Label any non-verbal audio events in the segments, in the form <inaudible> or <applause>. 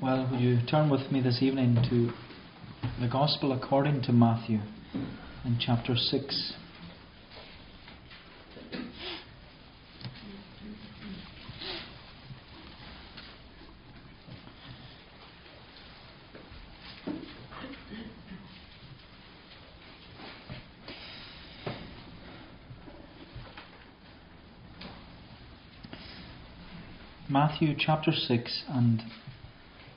Well, would you turn with me this evening to the Gospel according to Matthew in chapter 6. Matthew chapter 6 and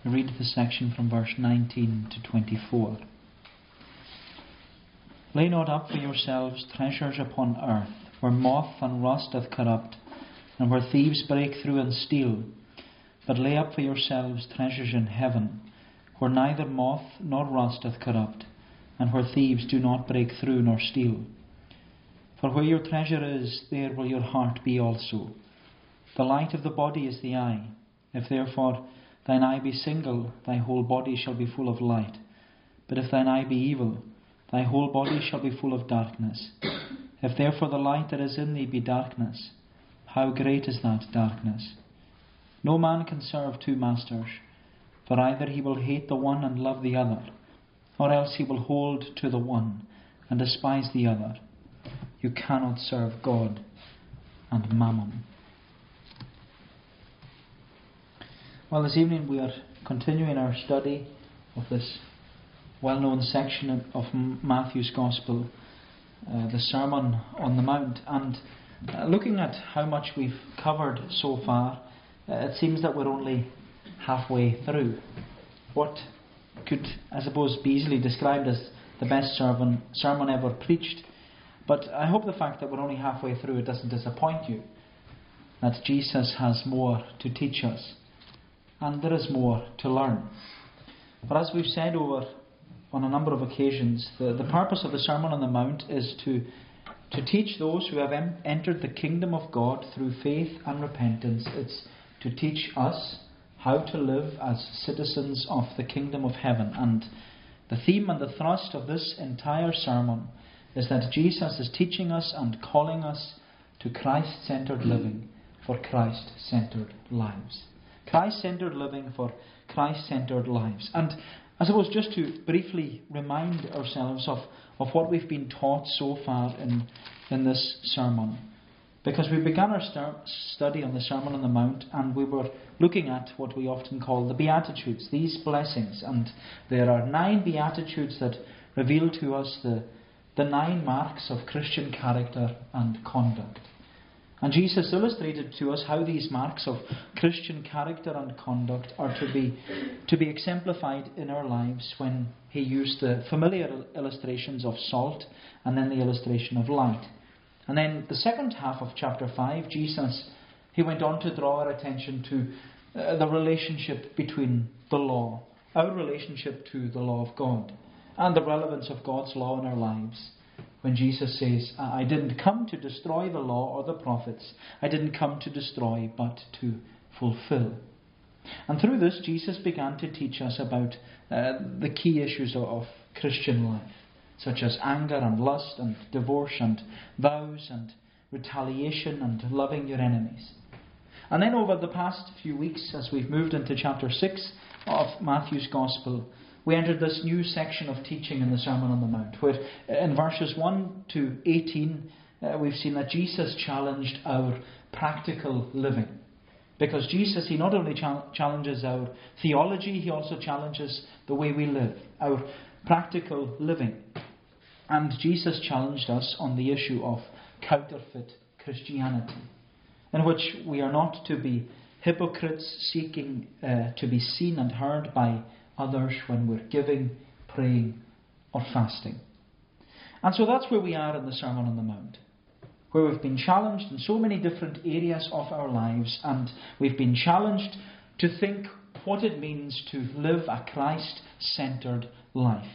read the section from verse 19 to 24. Lay not up for yourselves treasures upon earth, where moth and rust doth corrupt, and where thieves break through and steal. But lay up for yourselves treasures in heaven, where neither moth nor rust doth corrupt, and where thieves do not break through nor steal. For where your treasure is, there will your heart be also. The light of the body is the eye. If therefore thine eye be single, thy whole body shall be full of light. But if thine eye be evil, thy whole body shall be full of darkness. If therefore the light that is in thee be darkness, how great is that darkness? No man can serve two masters, for either he will hate the one and love the other, or else he will hold to the one and despise the other. You cannot serve God and mammon. Well, this evening we are continuing our study of this well known section of Matthew's Gospel, uh, the Sermon on the Mount. And uh, looking at how much we've covered so far, uh, it seems that we're only halfway through. What could, I suppose, be easily described as the best sermon, sermon ever preached. But I hope the fact that we're only halfway through it doesn't disappoint you. That Jesus has more to teach us and there is more to learn. But as we've said over on a number of occasions, the, the purpose of the Sermon on the Mount is to, to teach those who have em- entered the kingdom of God through faith and repentance. It's to teach us how to live as citizens of the kingdom of heaven. And the theme and the thrust of this entire sermon is that Jesus is teaching us and calling us to Christ centered living for Christ centered lives. Christ centered living for Christ centered lives. And I suppose just to briefly remind ourselves of, of what we've been taught so far in, in this sermon. Because we began our study on the Sermon on the Mount and we were looking at what we often call the Beatitudes, these blessings. And there are nine Beatitudes that reveal to us the, the nine marks of Christian character and conduct. And Jesus illustrated to us how these marks of Christian character and conduct are to be, to be exemplified in our lives when he used the familiar illustrations of salt and then the illustration of light. And then the second half of chapter 5, Jesus, he went on to draw our attention to uh, the relationship between the law, our relationship to the law of God, and the relevance of God's law in our lives when Jesus says, I didn't come to destroy the law or the prophets. I didn't come to destroy, but to fulfill. And through this, Jesus began to teach us about uh, the key issues of, Christian life, such as anger and lust and divorce and vows and retaliation and loving your enemies. And then over the past few weeks, as we've moved into chapter 6 of Matthew's Gospel, we entered this new section of teaching in the Sermon on the Mount, where in verses 1 to 18, uh, we've seen that Jesus challenged our practical living. Because Jesus, He not only challenges our theology, He also challenges the way we live, our practical living. And Jesus challenged us on the issue of counterfeit Christianity, in which we are not to be hypocrites seeking uh, to be seen and heard by others when we're giving, praying, or fasting. And so that's where we are in the Sermon on the Mount, where we've been challenged in so many different areas of our lives, and we've been challenged to think what it means to live a Christ centered life.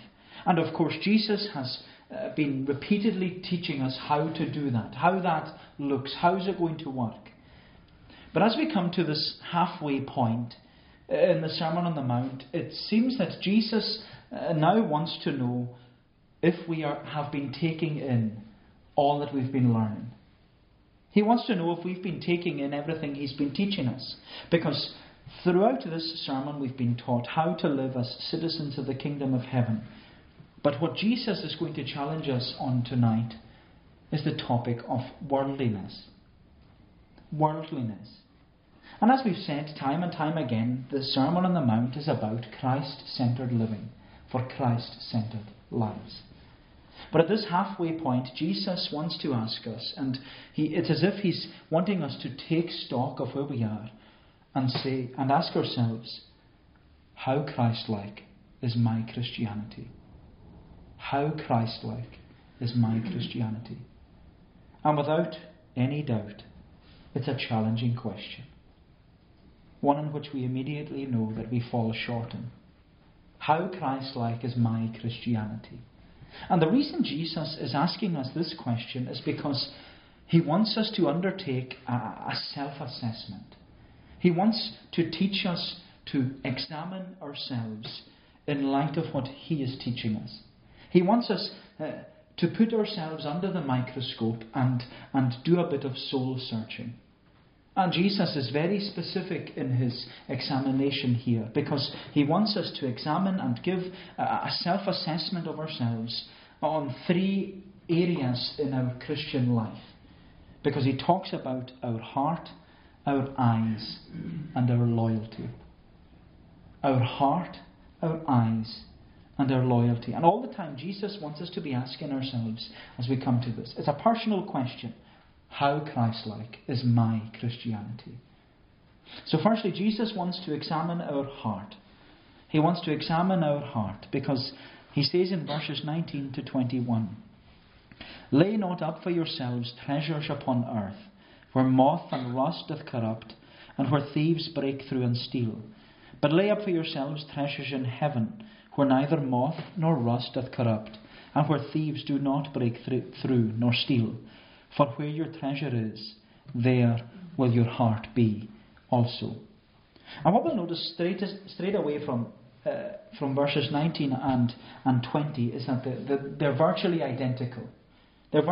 And of course, Jesus has uh, been repeatedly teaching us how to do that, how that looks, how's it going to work. But as we come to this halfway point, in the Sermon on the Mount, it seems that Jesus uh, now wants to know if we are, have been taking in all that we've been learning. He wants to know if we've been taking in everything he's been teaching us. Because Throughout this sermon, we've been taught how to live as citizens of the kingdom of heaven. But what Jesus is going to challenge us on tonight is the topic of worldliness. Worldliness. And as we've said time and time again, the Sermon on the Mount is about Christ centered living, for Christ centered lives. But at this halfway point, Jesus wants to ask us, and he, it's as if he's wanting us to take stock of where we are and say and ask ourselves, how Christ-like is my Christianity? How Christ-like is my mm-hmm. Christianity? And without any doubt, it's a challenging question. One in which we immediately know that we fall short in. How Christ-like is my Christianity? And the reason Jesus is asking us this question is because he wants us to undertake a, a self assessment. He wants to teach us to examine ourselves in light of what He is teaching us. He wants us uh, to put ourselves under the microscope and, and do a bit of soul searching. And Jesus is very specific in his examination here because he wants us to examine and give a self assessment of ourselves on three areas in our Christian life. Because he talks about our heart, our eyes, and our loyalty. Our heart, our eyes, and our loyalty. And all the time, Jesus wants us to be asking ourselves as we come to this. It's a personal question. How Christ like is my Christianity? So, firstly, Jesus wants to examine our heart. He wants to examine our heart because he says in verses 19 to 21 Lay not up for yourselves treasures upon earth where moth and rust doth corrupt, and where thieves break through and steal. But lay up for yourselves treasures in heaven, where neither moth nor rust doth corrupt, and where thieves do not break through nor steal. For where your treasure is, there will your heart be also. And what we'll notice straight, straight away from, uh, from verses 19 and, and 20 is that the, the, they're virtually identical. They're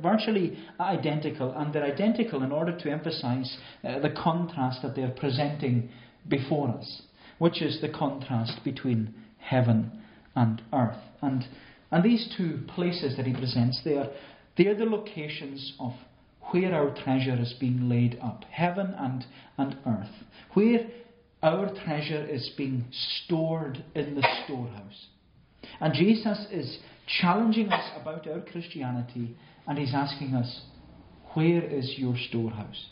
virtually identical, and they're identical in order to emphasize uh, the contrast that they're presenting before us, which is the contrast between heaven and earth. And, and these two places that he presents, they are, they are the locations of where our treasure is being laid up heaven and, and earth. Where our treasure is being stored in the storehouse. And Jesus is challenging us about our Christianity, and he's asking us, Where is your storehouse?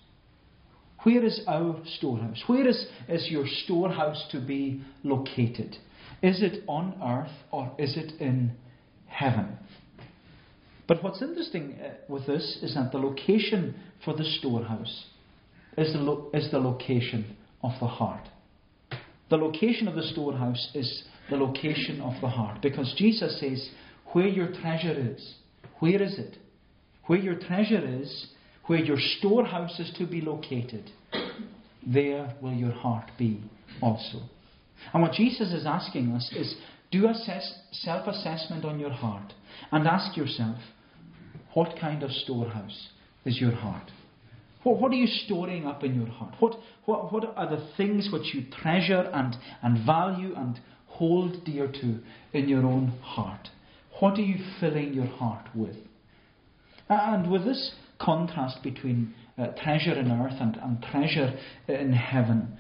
Where is our storehouse? Where is, is your storehouse to be located? Is it on earth or is it in heaven? But what's interesting uh, with this is that the location for the storehouse is the, lo- is the location of the heart. The location of the storehouse is the location of the heart. Because Jesus says, where your treasure is. Where is it? Where your treasure is, where your storehouse is to be located, there will your heart be also. And what Jesus is asking us is do a self assessment on your heart and ask yourself, what kind of storehouse is your heart? What, what are you storing up in your heart? What, what, what are the things which you treasure and, and value and hold dear to in your own heart? What are you filling your heart with? And with this contrast between uh, treasure in earth and, and treasure in heaven,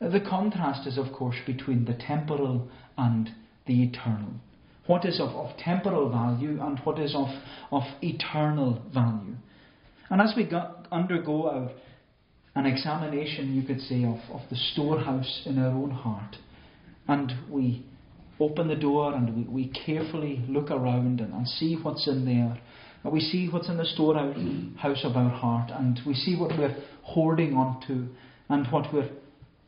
the contrast is, of course, between the temporal and the eternal. What is of, of temporal value and what is of, of eternal value. And as we undergo an examination, you could say, of, of the storehouse in our own heart, and we open the door and we, we carefully look around and, and see what's in there. And we see what's in the storehouse of our heart and we see what we're hoarding onto and what we're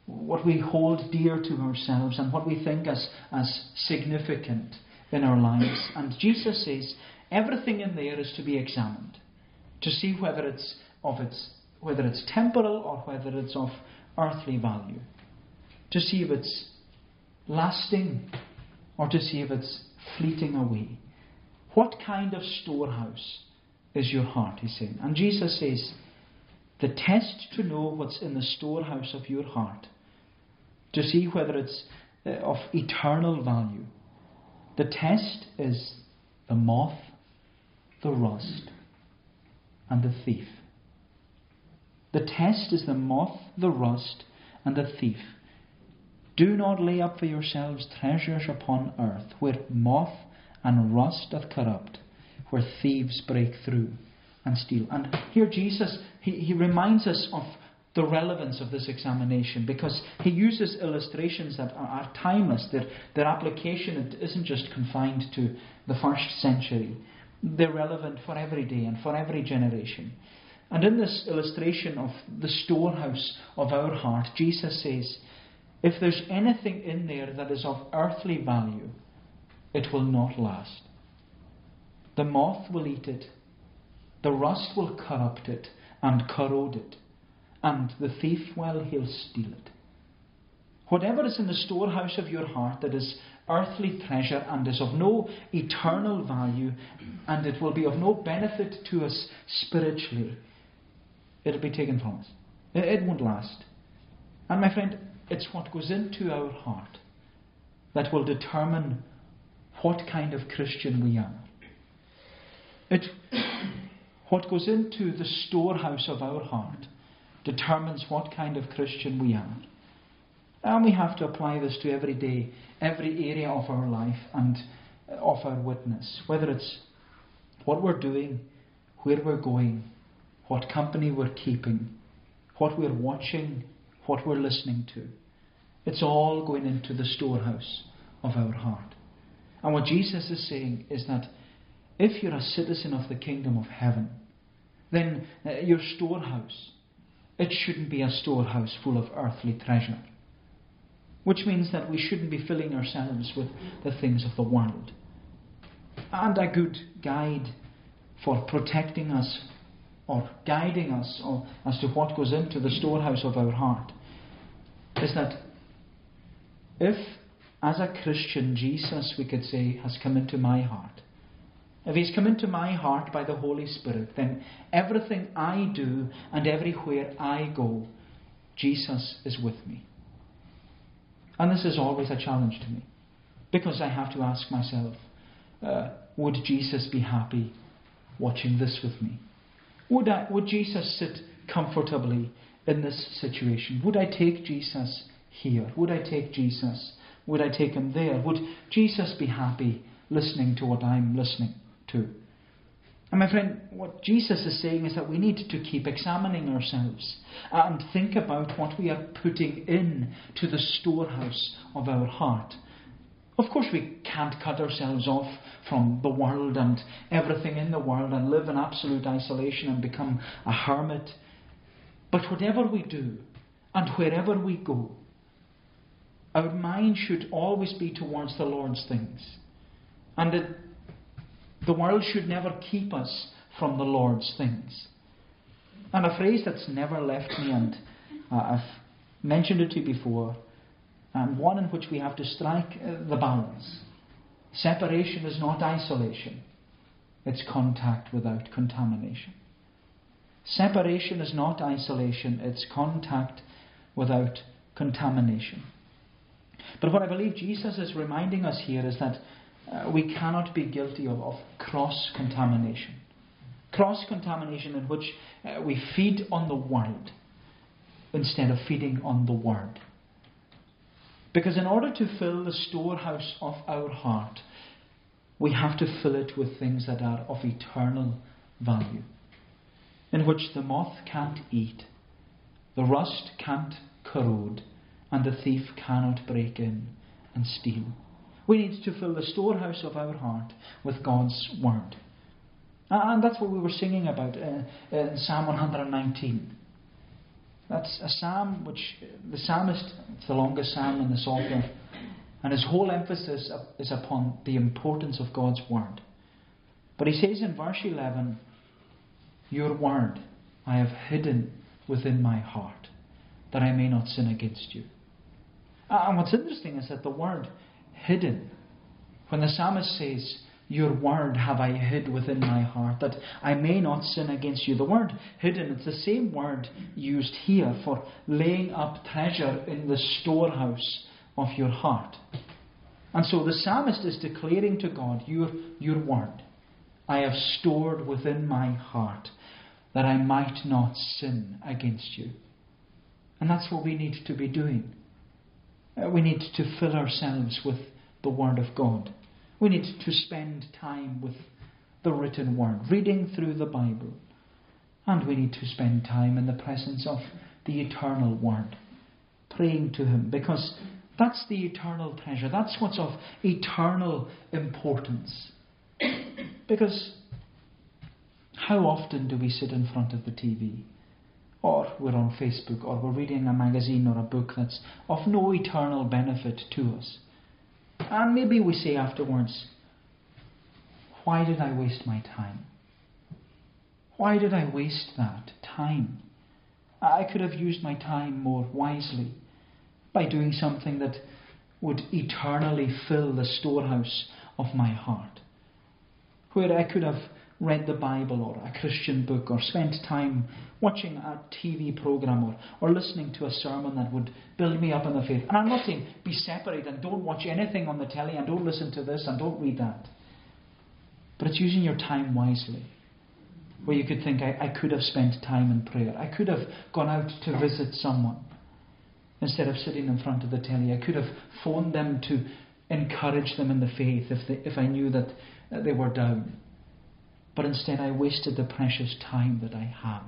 what we hold dear to ourselves and what we think as, as significant in our lives. And Jesus says everything in there is to be examined to see whether it's of its whether it's temporal or whether it's of earthly value. To see if it's lasting or to see if it's fleeting away. What kind of storehouse is your heart, he's saying. And Jesus says, the test to know what's in the storehouse of your heart to see whether it's uh, of eternal value. The test is the moth, the rust, and the thief. The test is the moth, the rust, and the thief. Do not lay up for yourselves treasures upon earth, where moth and rust doth corrupt, where thieves break through and steal. And here Jesus, he, he reminds us of the relevance of this examination because he uses illustrations that are, are timeless. Their, their application isn't just confined to the first century, they're relevant for every day and for every generation. And in this illustration of the storehouse of our heart, Jesus says, if there's anything in there that is of earthly value, it will not last. The moth will eat it, the rust will corrupt it and corrode it, and the thief, well, he'll steal it. Whatever is in the storehouse of your heart that is earthly treasure and is of no eternal value, and it will be of no benefit to us spiritually, it'll be taken from us. It won't last. And my friend, it's what goes into our heart that will determine what kind of Christian we are. It, what goes into the storehouse of our heart determines what kind of Christian we are. And we have to apply this to every day, every area of our life and of our witness. Whether it's what we're doing, where we're going, what company we're keeping, what we're watching, what we're listening to. It's all going into the storehouse of our heart. And what Jesus is saying is that if you're a citizen of the kingdom of heaven, then uh, your storehouse, it shouldn't be a storehouse full of earthly treasure. Which means that we shouldn't be filling ourselves with the things of the world. And a good guide for protecting us or guiding us or as to what goes into the storehouse of our heart is that if, as a Christian, Jesus, we could say, has come into my heart, if He's come into my heart by the Holy Spirit, then everything I do and everywhere I go, Jesus is with me. And this is always a challenge to me because I have to ask myself uh, would Jesus be happy watching this with me? Would, I, would Jesus sit comfortably in this situation? Would I take Jesus here? Would I take Jesus? Would I take him there? Would Jesus be happy listening to what I'm listening And my friend, what Jesus is saying is that we need to keep examining ourselves and think about what we are putting in to the storehouse of our heart. Of course, we can't cut ourselves off from the world and everything in the world and live in absolute isolation and become a hermit. But whatever we do and wherever we go, our mind should always be towards the Lord's things. And it, the world should never keep us from the Lord's things. And a phrase that's never left me, and uh, I've mentioned it to you before, and one in which we have to strike uh, the balance. Separation is not isolation, it's contact without contamination. Separation is not isolation, it's contact without contamination. But what I believe Jesus is reminding us here is that uh, we cannot be guilty of, of cross contamination. Cross contamination in which uh, we feed on the world instead of feeding on the Word. Because in order to fill the storehouse of our heart, we have to fill it with things that are of eternal value, in which the moth can't eat, the rust can't corrode, and the thief cannot break in and steal. We need to fill the storehouse of our heart with God's Word. And that's what we were singing about uh, in Psalm 119. That's a psalm which the psalmist, it's the longest psalm in the Psalter, and his whole emphasis is upon the importance of God's Word. But he says in verse 11, Your Word I have hidden within my heart, that I may not sin against you. And what's interesting is that the word hidden, when the psalmist says, your word have I hid within my heart, that I may not sin against you. The word hidden, it's the same word used here for laying up treasure in the storehouse of your heart. And so the psalmist is declaring to God, Your, your word I have stored within my heart, that I might not sin against you. And that's what we need to be doing. Uh, we need to fill ourselves with the Word of God. We need to spend time with the written word, reading through the Bible. And we need to spend time in the presence of the eternal word, praying to Him, because that's the eternal treasure. That's what's of eternal importance. <coughs> because how often do we sit in front of the TV? Or we're on Facebook, or we're reading a magazine or a book that's of no eternal benefit to us. And maybe we say afterwards, Why did I waste my time? Why did I waste that time? I could have used my time more wisely by doing something that would eternally fill the storehouse of my heart. Where I could have read the Bible or a Christian book or spent time watching a TV program or, or listening to a sermon that would build me up in the faith. And I'm not saying be separate and don't watch anything on the telly and don't listen to this and don't read that. But it's using your time wisely. Where you could think, I, I could have spent time in prayer. I could have gone out to visit someone instead of sitting in front of the telly. I could have phoned them to encourage them in the faith if, they, if I knew that they were down but instead I wasted the precious time that I have.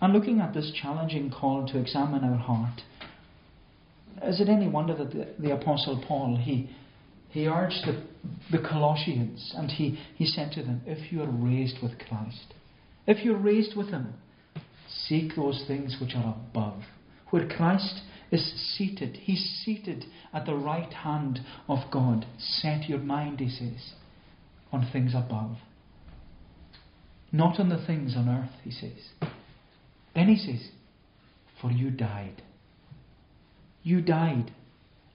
And looking at this challenging call to examine our heart, is it any wonder that the, the Apostle Paul, he, he urged the, the Colossians and he, he said to them, If you are raised with Christ, if you're raised with Him, seek those things which are above, where Christ is seated. He's seated at the right hand of God. Set your mind, he says, on things above. Not on the things on earth, he says. Then he says, For you died. You died,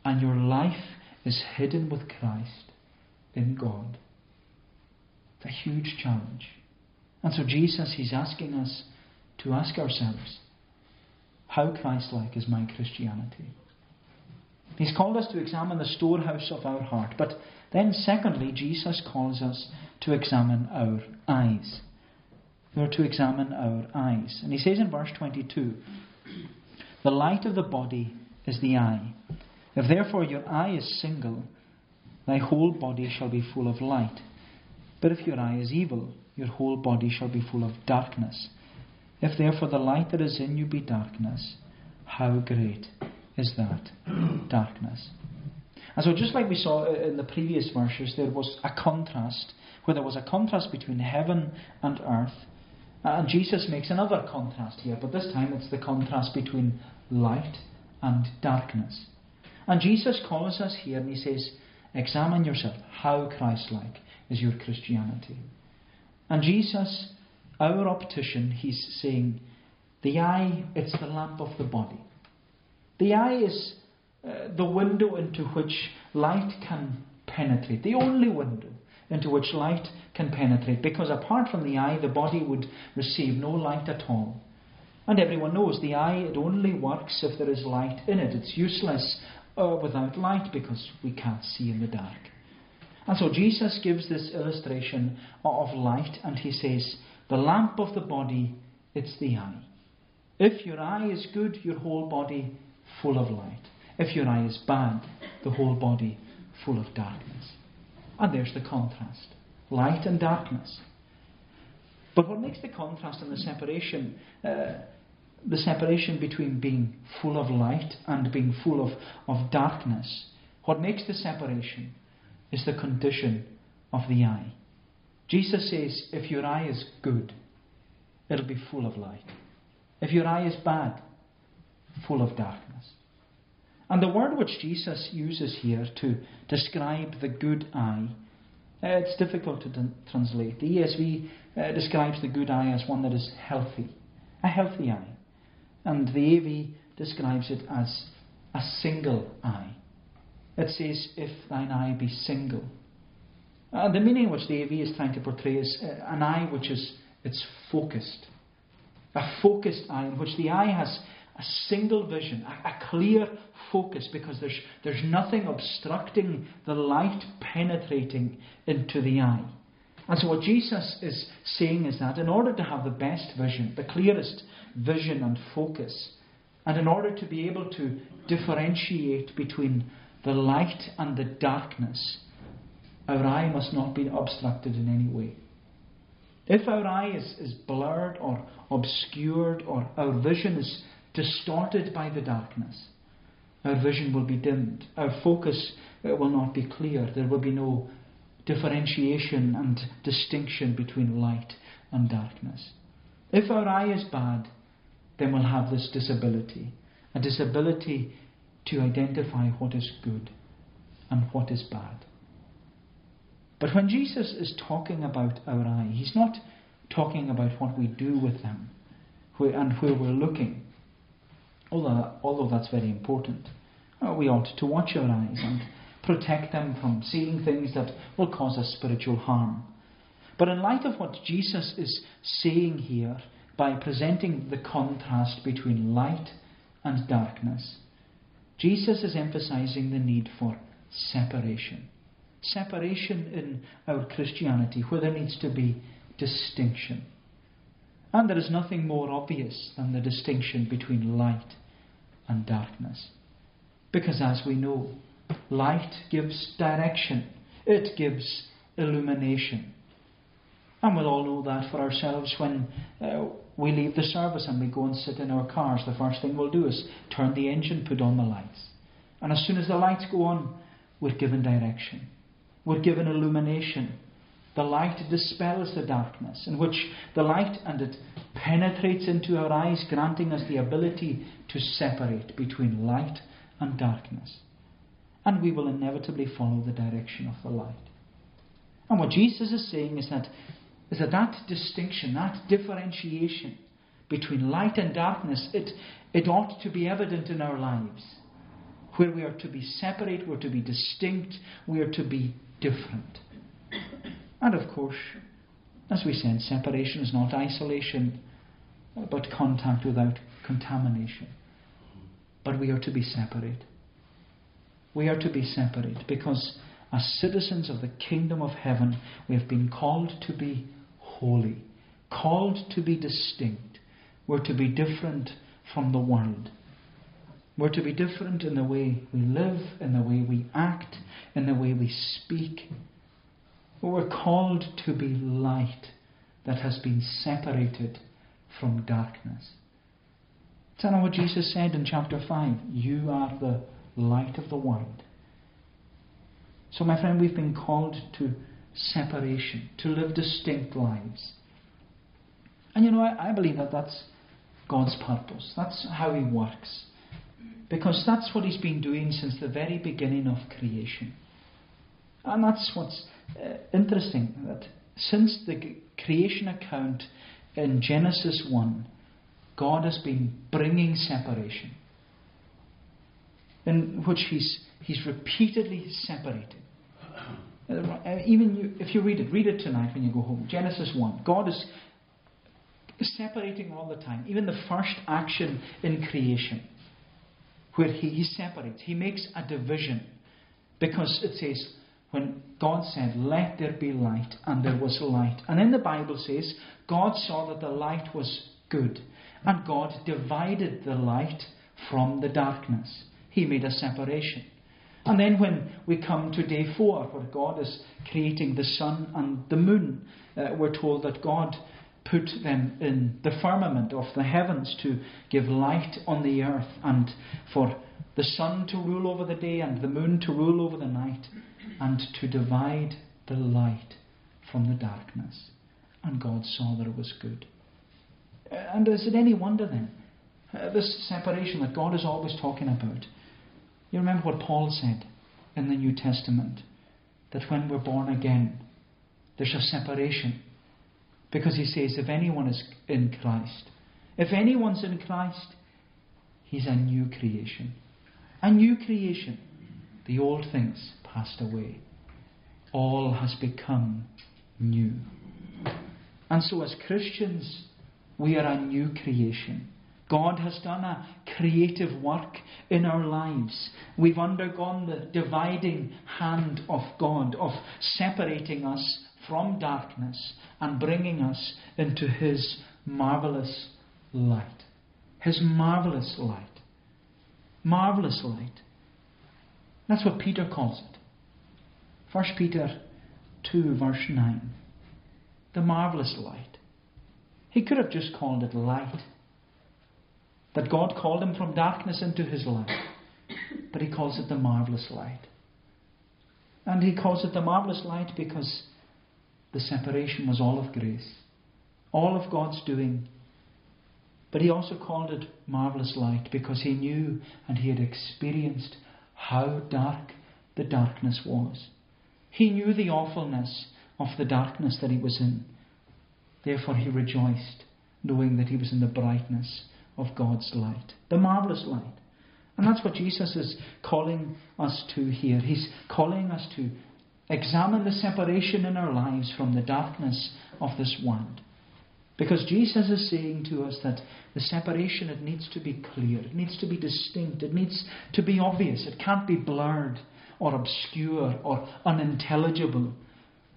and your life is hidden with Christ in God. It's a huge challenge. And so Jesus, he's asking us to ask ourselves, how Christ like is my Christianity? He's called us to examine the storehouse of our heart. But then, secondly, Jesus calls us to examine our eyes. We are to examine our eyes. And he says in verse 22 The light of the body is the eye. If therefore your eye is single, thy whole body shall be full of light. But if your eye is evil, your whole body shall be full of darkness. If therefore the light that is in you be darkness, how great is that darkness? And so, just like we saw in the previous verses, there was a contrast, where there was a contrast between heaven and earth. And Jesus makes another contrast here, but this time it's the contrast between light and darkness. And Jesus calls us here and he says, Examine yourself. How Christ like is your Christianity? And Jesus, our optician, he's saying, The eye, it's the lamp of the body. The eye is uh, the window into which light can penetrate, the only window into which light can penetrate, because apart from the eye, the body would receive no light at all. And everyone knows the eye, it only works if there is light in it. It's useless uh, without light because we can't see in the dark. And so Jesus gives this illustration of light and he says, The lamp of the body, it's the eye. If your eye is good, your whole body full of light. If your eye is bad, the whole body full of darkness. And there's the contrast light and darkness. But what makes the contrast and the separation, uh, the separation between being full of light and being full of, of darkness, what makes the separation is the condition of the eye. Jesus says, if your eye is good, it'll be full of light. If your eye is bad, full of darkness. And the word which Jesus uses here to describe the good eye, uh, it's difficult to translate. The ESV uh, describes the good eye as one that is healthy, a healthy eye. And the AV describes it as a single eye. It says, if thine eye be single. And the meaning which the AV is trying to portray is uh, an eye which is it's focused. A focused eye in which the eye has a single vision, a, a clear focus, because there's, there's nothing obstructing the light penetrating into the eye. And so, what Jesus is saying is that in order to have the best vision, the clearest vision and focus, and in order to be able to differentiate between the light and the darkness, our eye must not be obstructed in any way. If our eye is, is blurred or obscured or our vision is distorted by the darkness, our vision will be dimmed. Our focus uh, will not be clear. There will be no differentiation and distinction between light and darkness. If our eye is bad, then we'll have this disability a disability to identify what is good and what is bad. But when Jesus is talking about our eye, he's not talking about what we do with them and where we're looking. Although, although that's very important. Uh, we ought to watch our eyes and protect them from seeing things that will cause us spiritual harm. But in light of what Jesus is saying here, by presenting the contrast between light and darkness, Jesus is emphasizing the need for separation. Separation in our Christianity, where there needs to be distinction. And there is nothing more obvious than the distinction between light and darkness. Because as we know, light gives direction, it gives illumination. And we'll all know that for ourselves when uh, we leave the service and we go and sit in our cars. The first thing we'll do is turn the engine, put on the lights. And as soon as the lights go on, we're given direction. We're given illumination. The light dispels the darkness, in which the light and it penetrates into our eyes, granting us the ability to separate between light and darkness. And we will inevitably follow the direction of the light. And what Jesus is saying is that, is that that distinction, that differentiation between light and darkness, it, it ought to be evident in our lives. Where we are to be separate, we're to be distinct, we are to be different. And of course, as we said, separation is not isolation, but contact without contamination. But we are to be separate. We are to be separate because, as citizens of the kingdom of heaven, we have been called to be holy, called to be distinct. We're to be different from the world. We're to be different in the way we live, in the way we act, in the way we speak. We're called to be light that has been separated from darkness. Is that not what Jesus said in chapter 5? You are the light of the world. So, my friend, we've been called to separation, to live distinct lives. And you know, I, I believe that that's God's purpose. That's how He works. Because that's what He's been doing since the very beginning of creation. And that's what's uh, interesting that since the creation account in Genesis 1, God has been bringing separation, in which He's, he's repeatedly separated. Uh, even you, if you read it, read it tonight when you go home. Genesis 1. God is separating all the time. Even the first action in creation, where He, he separates, He makes a division. Because it says, when God said, Let there be light, and there was light. And then the Bible says, God saw that the light was good, and God divided the light from the darkness. He made a separation. And then when we come to day four, where God is creating the sun and the moon, uh, we're told that God put them in the firmament of the heavens to give light on the earth and for the sun to rule over the day and the moon to rule over the night and to divide the light from the darkness. And God saw that it was good. And is it any wonder then, uh, this separation that God is always talking about? You remember what Paul said in the New Testament that when we're born again, there's a separation. Because he says, if anyone is in Christ, if anyone's in Christ, he's a new creation. A new creation. The old things passed away. all has become new. And so, as Christians, we are a new creation. God has done a creative work in our lives. We've undergone the dividing hand of God, of separating us from darkness and bringing us into His marvelous light. His marvelous light. Marvelous light. That's what Peter calls it. 1 Peter 2, verse 9. The marvelous light. He could have just called it light. That God called him from darkness into his light. But he calls it the marvelous light. And he calls it the marvelous light because the separation was all of grace, all of God's doing. But he also called it marvelous light because he knew and he had experienced how dark the darkness was. He knew the awfulness of the darkness that he was in. Therefore, he rejoiced, knowing that he was in the brightness of God's light, the marvelous light. And that's what Jesus is calling us to here. He's calling us to examine the separation in our lives from the darkness of this world. Because Jesus is saying to us that the separation, it needs to be clear, it needs to be distinct, it needs to be obvious, it can't be blurred or obscure or unintelligible.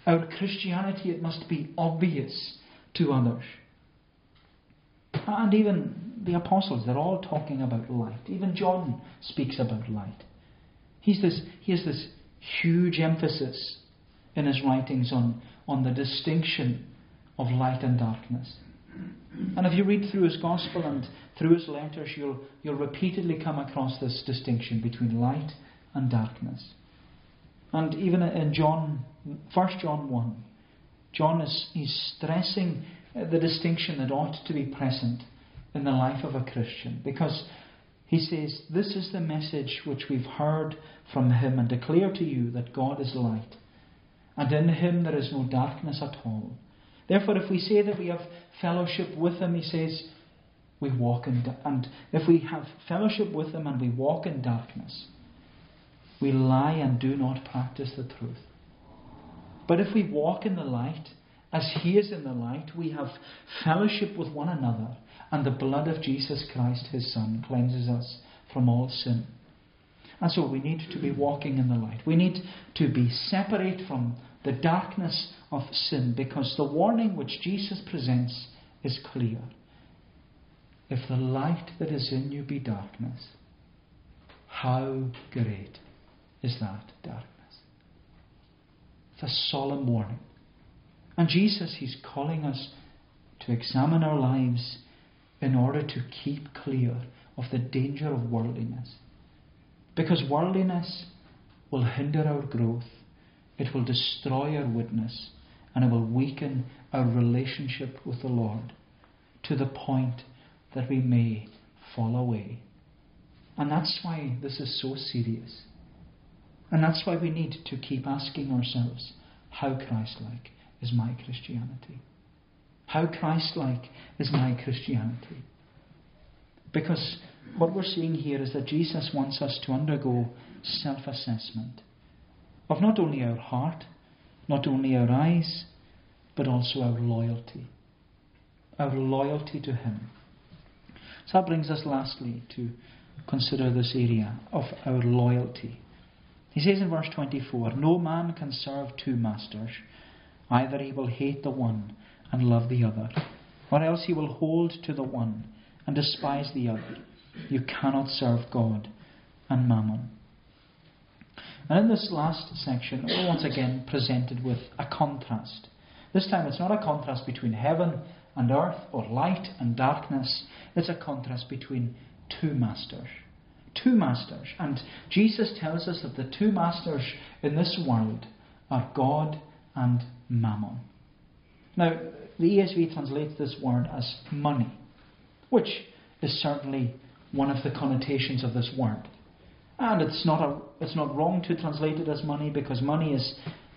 Our Christianity, it must be obvious to others. And even the apostles, they're all talking about light. Even John speaks about light. He's this, he has this huge emphasis in his writings on, on the distinction of light and darkness. And if you read through his gospel and through his letters, you'll, you'll repeatedly come across this distinction between light and darkness. And even in John, 1 John 1, John is he's stressing the distinction that ought to be present in the life of a Christian because he says, This is the message which we've heard from him and declare to you that God is light, and in him there is no darkness at all. Therefore, if we say that we have fellowship with him, he says, we walk in, and if we have fellowship with him and we walk in darkness, we lie and do not practice the truth. But if we walk in the light, as he is in the light, we have fellowship with one another, and the blood of Jesus Christ, his Son, cleanses us from all sin. And so we need to be walking in the light. We need to be separate from the darkness of sin because the warning which Jesus presents is clear. If the light that is in you be darkness, how great is that darkness? It's a solemn warning. And Jesus, He's calling us to examine our lives in order to keep clear of the danger of worldliness. Because worldliness will hinder our growth, it will destroy our witness, and it will weaken our relationship with the Lord to the point that we may fall away. And that's why this is so serious. And that's why we need to keep asking ourselves, how Christ like is my Christianity? How Christ like is my Christianity? Because what we're seeing here is that Jesus wants us to undergo self assessment of not only our heart, not only our eyes, but also our loyalty. Our loyalty to Him. So that brings us lastly to consider this area of our loyalty. He says in verse 24 No man can serve two masters. Either he will hate the one and love the other, or else he will hold to the one and despise the other. You cannot serve God and mammon. And in this last section, we're once again presented with a contrast. This time it's not a contrast between heaven and earth or light and darkness, it's a contrast between two masters. Two masters. And Jesus tells us that the two masters in this world are God and mammon. Now, the ESV translates this word as money, which is certainly one of the connotations of this word. And it's not, a, it's not wrong to translate it as money because money is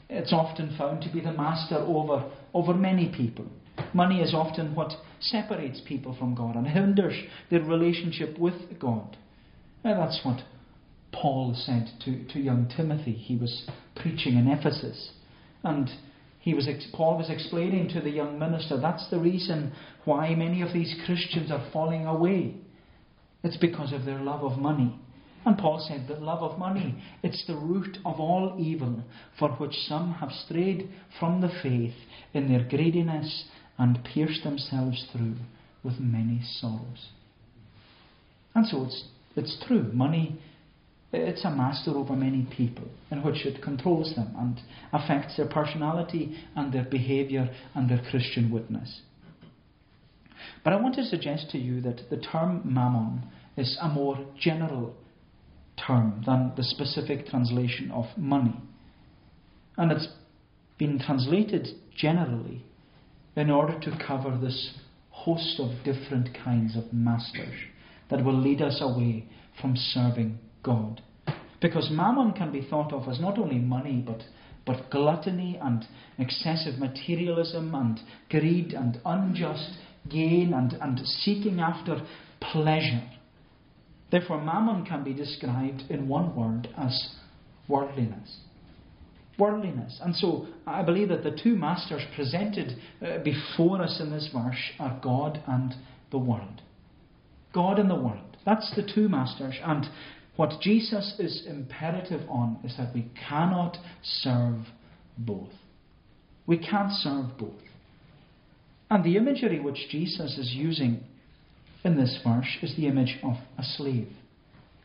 it's often found to be the master over, over many people. Money is often what separates people from God and hinders their relationship with God. Now that's what Paul said to, to young Timothy. He was preaching in Ephesus. And he was, Paul was explaining to the young minister that's the reason why many of these Christians are falling away. It's because of their love of money. And Paul said that love of money, it's the root of all evil, for which some have strayed from the faith in their greediness and pierced themselves through with many sorrows. And so it's, it's true. Money, it's a master over many people in which it controls them and affects their personality and their behaviour and their Christian witness. But I want to suggest to you that the term mammon is a more general term than the specific translation of money. And it's been translated generally in order to cover this host of different kinds of masters that will lead us away from serving God. Because mammon can be thought of as not only money, but, but gluttony and excessive materialism and greed and unjust gain and, and seeking after pleasure. Therefore, mammon can be described in one word as worldliness. Worldliness. And so I believe that the two masters presented uh, before us in this verse are God and the world. God and the world. That's the two masters. And what Jesus is imperative on is that we cannot serve both. We can't serve both. And the imagery which Jesus is using in this verse is the image of a slave.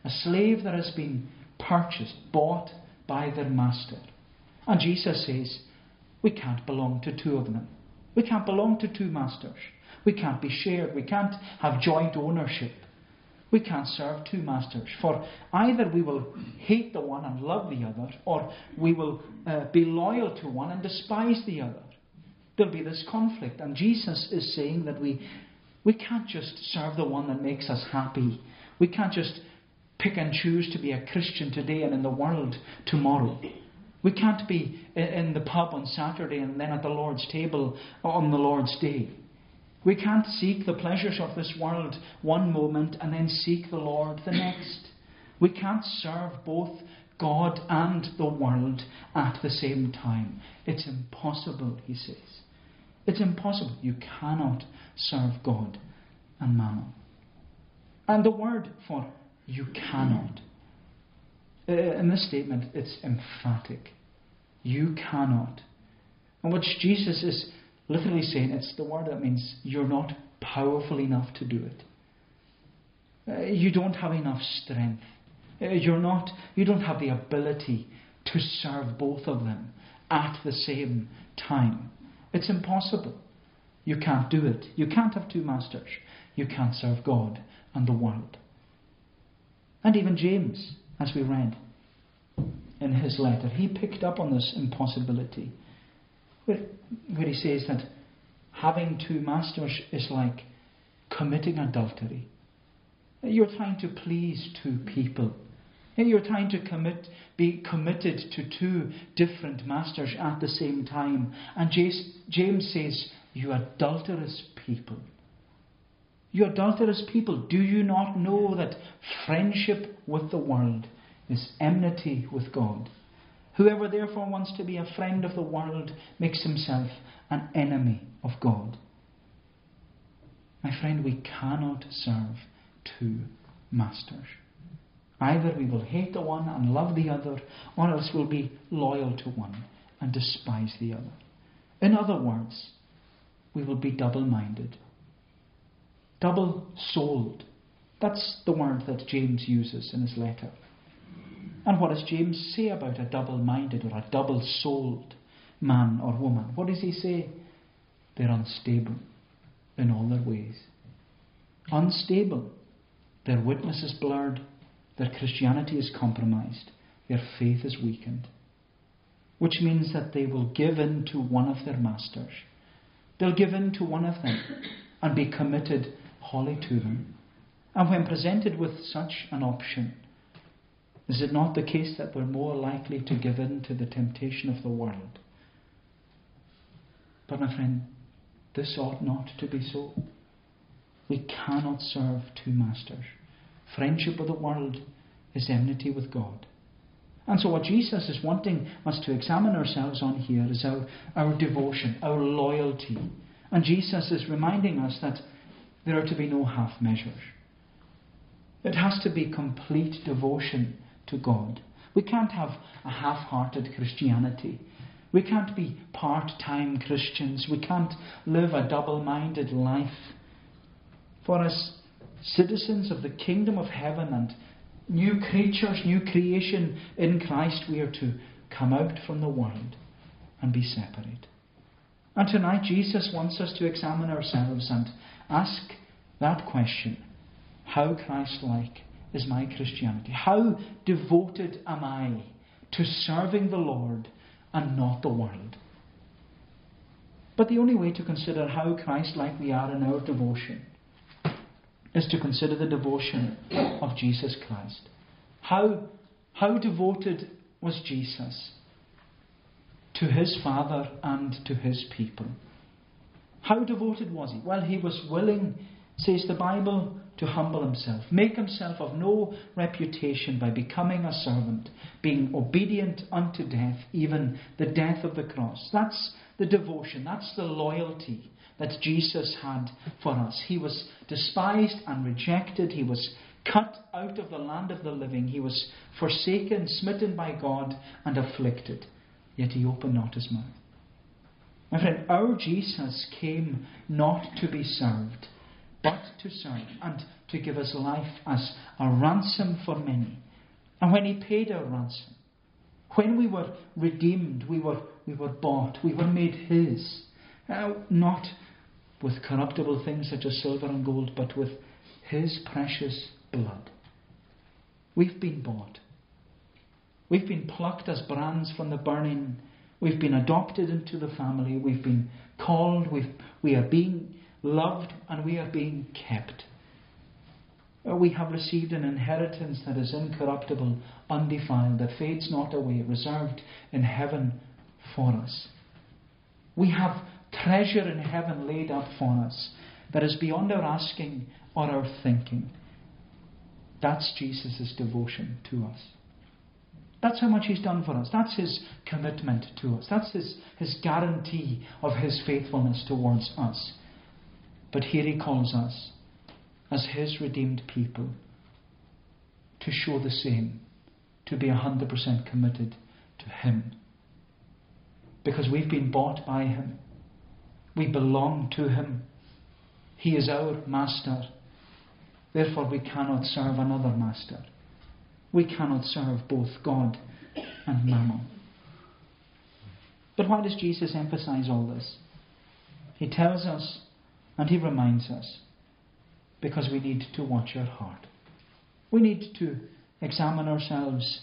A slave that has been purchased, bought by their master. And Jesus says, we can't belong to two of them. We can't belong to two masters. We can't be shared. We can't have joint ownership. We can't serve two masters. For either we will hate the one and love the other, or we will uh, be loyal to one and despise the other. There'll be this conflict. And Jesus is saying that we, we can't just serve the one that makes us happy. We can't just pick and choose to be a Christian today and in the world tomorrow. We can't be in the pub on Saturday and then at the Lord's table on the Lord's day. We can't seek the pleasures of this world one moment and then seek the Lord the next. We can't serve both God and the world at the same time. It's impossible, he says. It's impossible. You cannot serve God and mammon. And the word for you cannot, uh, in this statement, it's emphatic. You cannot. And what Jesus is literally saying, it's the word that means you're not powerful enough to do it. Uh, you don't have enough strength. Uh, you're not, you don't have the ability to serve both of them at the same time. It's impossible. You can't do it. You can't have two masters. You can't serve God and the world. And even James, as we read in his letter, he picked up on this impossibility where, where he says that having two masters is like committing adultery. You're trying to please two people. You're trying to commit, be committed to two different masters at the same time. And James says, You adulterous people. You adulterous people, do you not know that friendship with the world is enmity with God? Whoever therefore wants to be a friend of the world makes himself an enemy of God. My friend, we cannot serve two masters. Either we will hate the one and love the other, or else we'll be loyal to one and despise the other. In other words, we will be double minded, double souled. That's the word that James uses in his letter. And what does James say about a double minded or a double souled man or woman? What does he say? They're unstable in all their ways. Unstable. Their witness is blurred. Their Christianity is compromised. Their faith is weakened. Which means that they will give in to one of their masters. They'll give in to one of them and be committed wholly to them. And when presented with such an option, is it not the case that we're more likely to give in to the temptation of the world? But, my friend, this ought not to be so. We cannot serve two masters. Friendship with the world is enmity with God. And so, what Jesus is wanting us to examine ourselves on here is our, our devotion, our loyalty. And Jesus is reminding us that there are to be no half measures. It has to be complete devotion to God. We can't have a half hearted Christianity. We can't be part time Christians. We can't live a double minded life. For as citizens of the kingdom of heaven and new creatures, new creation in Christ, we are to come out from the world and be separate. And tonight, Jesus wants us to examine ourselves and ask that question How Christ like is my Christianity? How devoted am I to serving the Lord and not the world? But the only way to consider how Christ like we are in our devotion is to consider the devotion of Jesus Christ. How, how devoted was Jesus to his Father and to his people? How devoted was he? Well, he was willing, says the Bible, to humble himself, make himself of no reputation by becoming a servant, being obedient unto death, even the death of the cross. That's the devotion, that's the loyalty that Jesus had for us. He was despised and rejected, he was cut out of the land of the living, he was forsaken, smitten by God, and afflicted, yet he opened not his mouth. My friend, our Jesus came not to be served but to serve and to give his life as a ransom for many. And when he paid our ransom, when we were redeemed, we were, we were bought, we were made his, uh, not with corruptible things such as silver and gold, but with his precious blood. We've been bought. We've been plucked as brands from the burning. We've been adopted into the family. We've been called. We've, we are being loved, and we are being kept. Uh, we have received an inheritance that is incorruptible, undefiled, that fades not away, reserved in heaven for us. We have treasure in heaven laid up for us that is beyond our asking or our thinking. That's Jesus' devotion to us. That's how much He's done for us. That's His commitment to us. That's His, his guarantee of His faithfulness towards us. But here he calls us, as his redeemed people, to show the same, to be 100% committed to him. Because we've been bought by him, we belong to him, he is our master. Therefore, we cannot serve another master. We cannot serve both God and mammon. But why does Jesus emphasize all this? He tells us and he reminds us because we need to watch our heart. We need to examine ourselves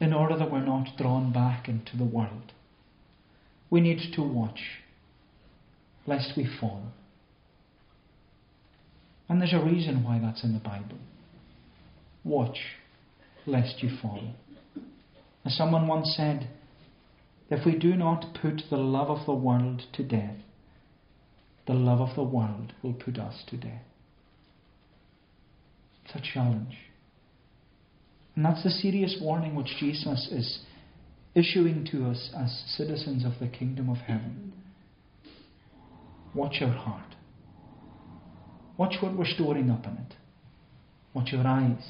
in order that we're not drawn back into the world. We need to watch lest we fall. And there's a reason why that's in the Bible. Watch lest you fall. As someone once said, if we do not put the love of the world to death, the love of the world will put us to death. It's a challenge. And that's the serious warning which Jesus is issuing to us as citizens of the kingdom of heaven. Watch your heart. Watch what we're storing up in it. Watch your eyes.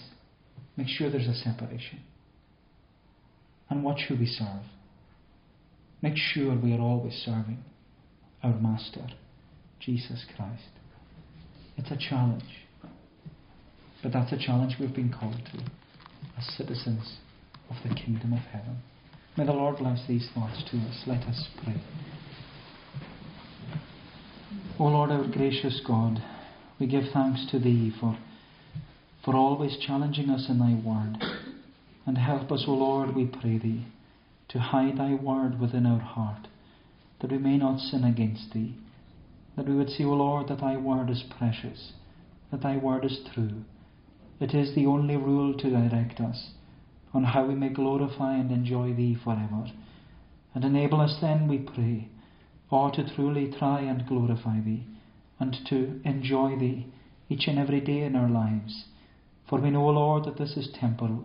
Make sure there's a separation. And watch who we serve. Make sure we are always serving our Master Jesus Christ. It's a challenge. But that's a challenge we've been called to as citizens of the kingdom of heaven. May the Lord bless these thoughts to us. Let us pray. O Lord, our gracious God, we give thanks to Thee for, for always challenging us in Thy word. And help us, O Lord, we pray Thee, to hide Thy word within our heart, that we may not sin against Thee that we would see, O Lord, that Thy word is precious, that Thy word is true. It is the only rule to direct us on how we may glorify and enjoy Thee forever. And enable us then, we pray, all to truly try and glorify Thee, and to enjoy Thee each and every day in our lives. For we know, O Lord, that this is temporal,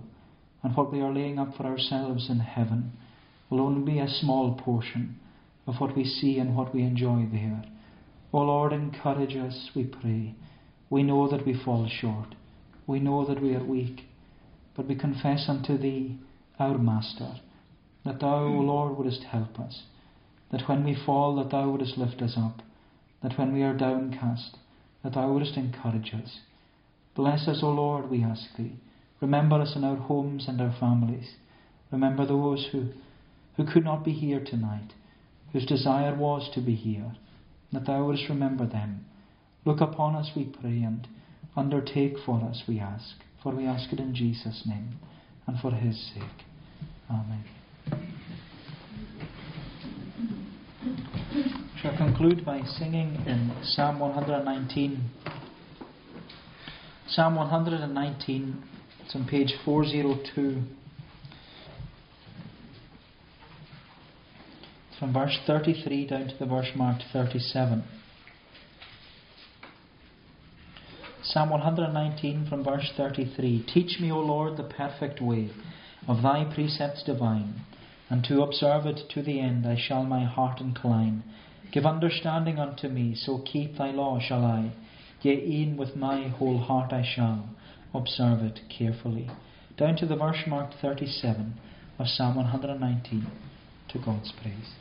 and what we are laying up for ourselves in heaven will only be a small portion of what we see and what we enjoy there. O Lord, encourage us, we pray. We know that we fall short. We know that we are weak. But we confess unto Thee, our Master, that Thou, O hmm. Lord, wouldest help us. That when we fall, that Thou wouldest lift us up. That when we are downcast, that Thou wouldest encourage us. Bless us, O Lord, we ask Thee. Remember us in our homes and our families. Remember those who, who could not be here tonight, whose desire was to be here, that Thou wouldest remember them. Look upon us, we pray, and undertake for us, we ask. For we ask it in Jesus' name and for His sake. Amen. Shall conclude by singing in Psalm 119. Psalm 119, it's on page 402. From verse 33 down to the verse marked 37. Psalm 119 from verse 33 Teach me, O Lord, the perfect way of thy precepts divine, and to observe it to the end I shall my heart incline. Give understanding unto me, so keep thy law shall I. Yea, e'en with my whole heart I shall observe it carefully. Down to the verse marked 37 of Psalm 119 to God's praise.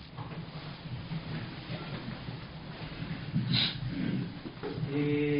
Teach me,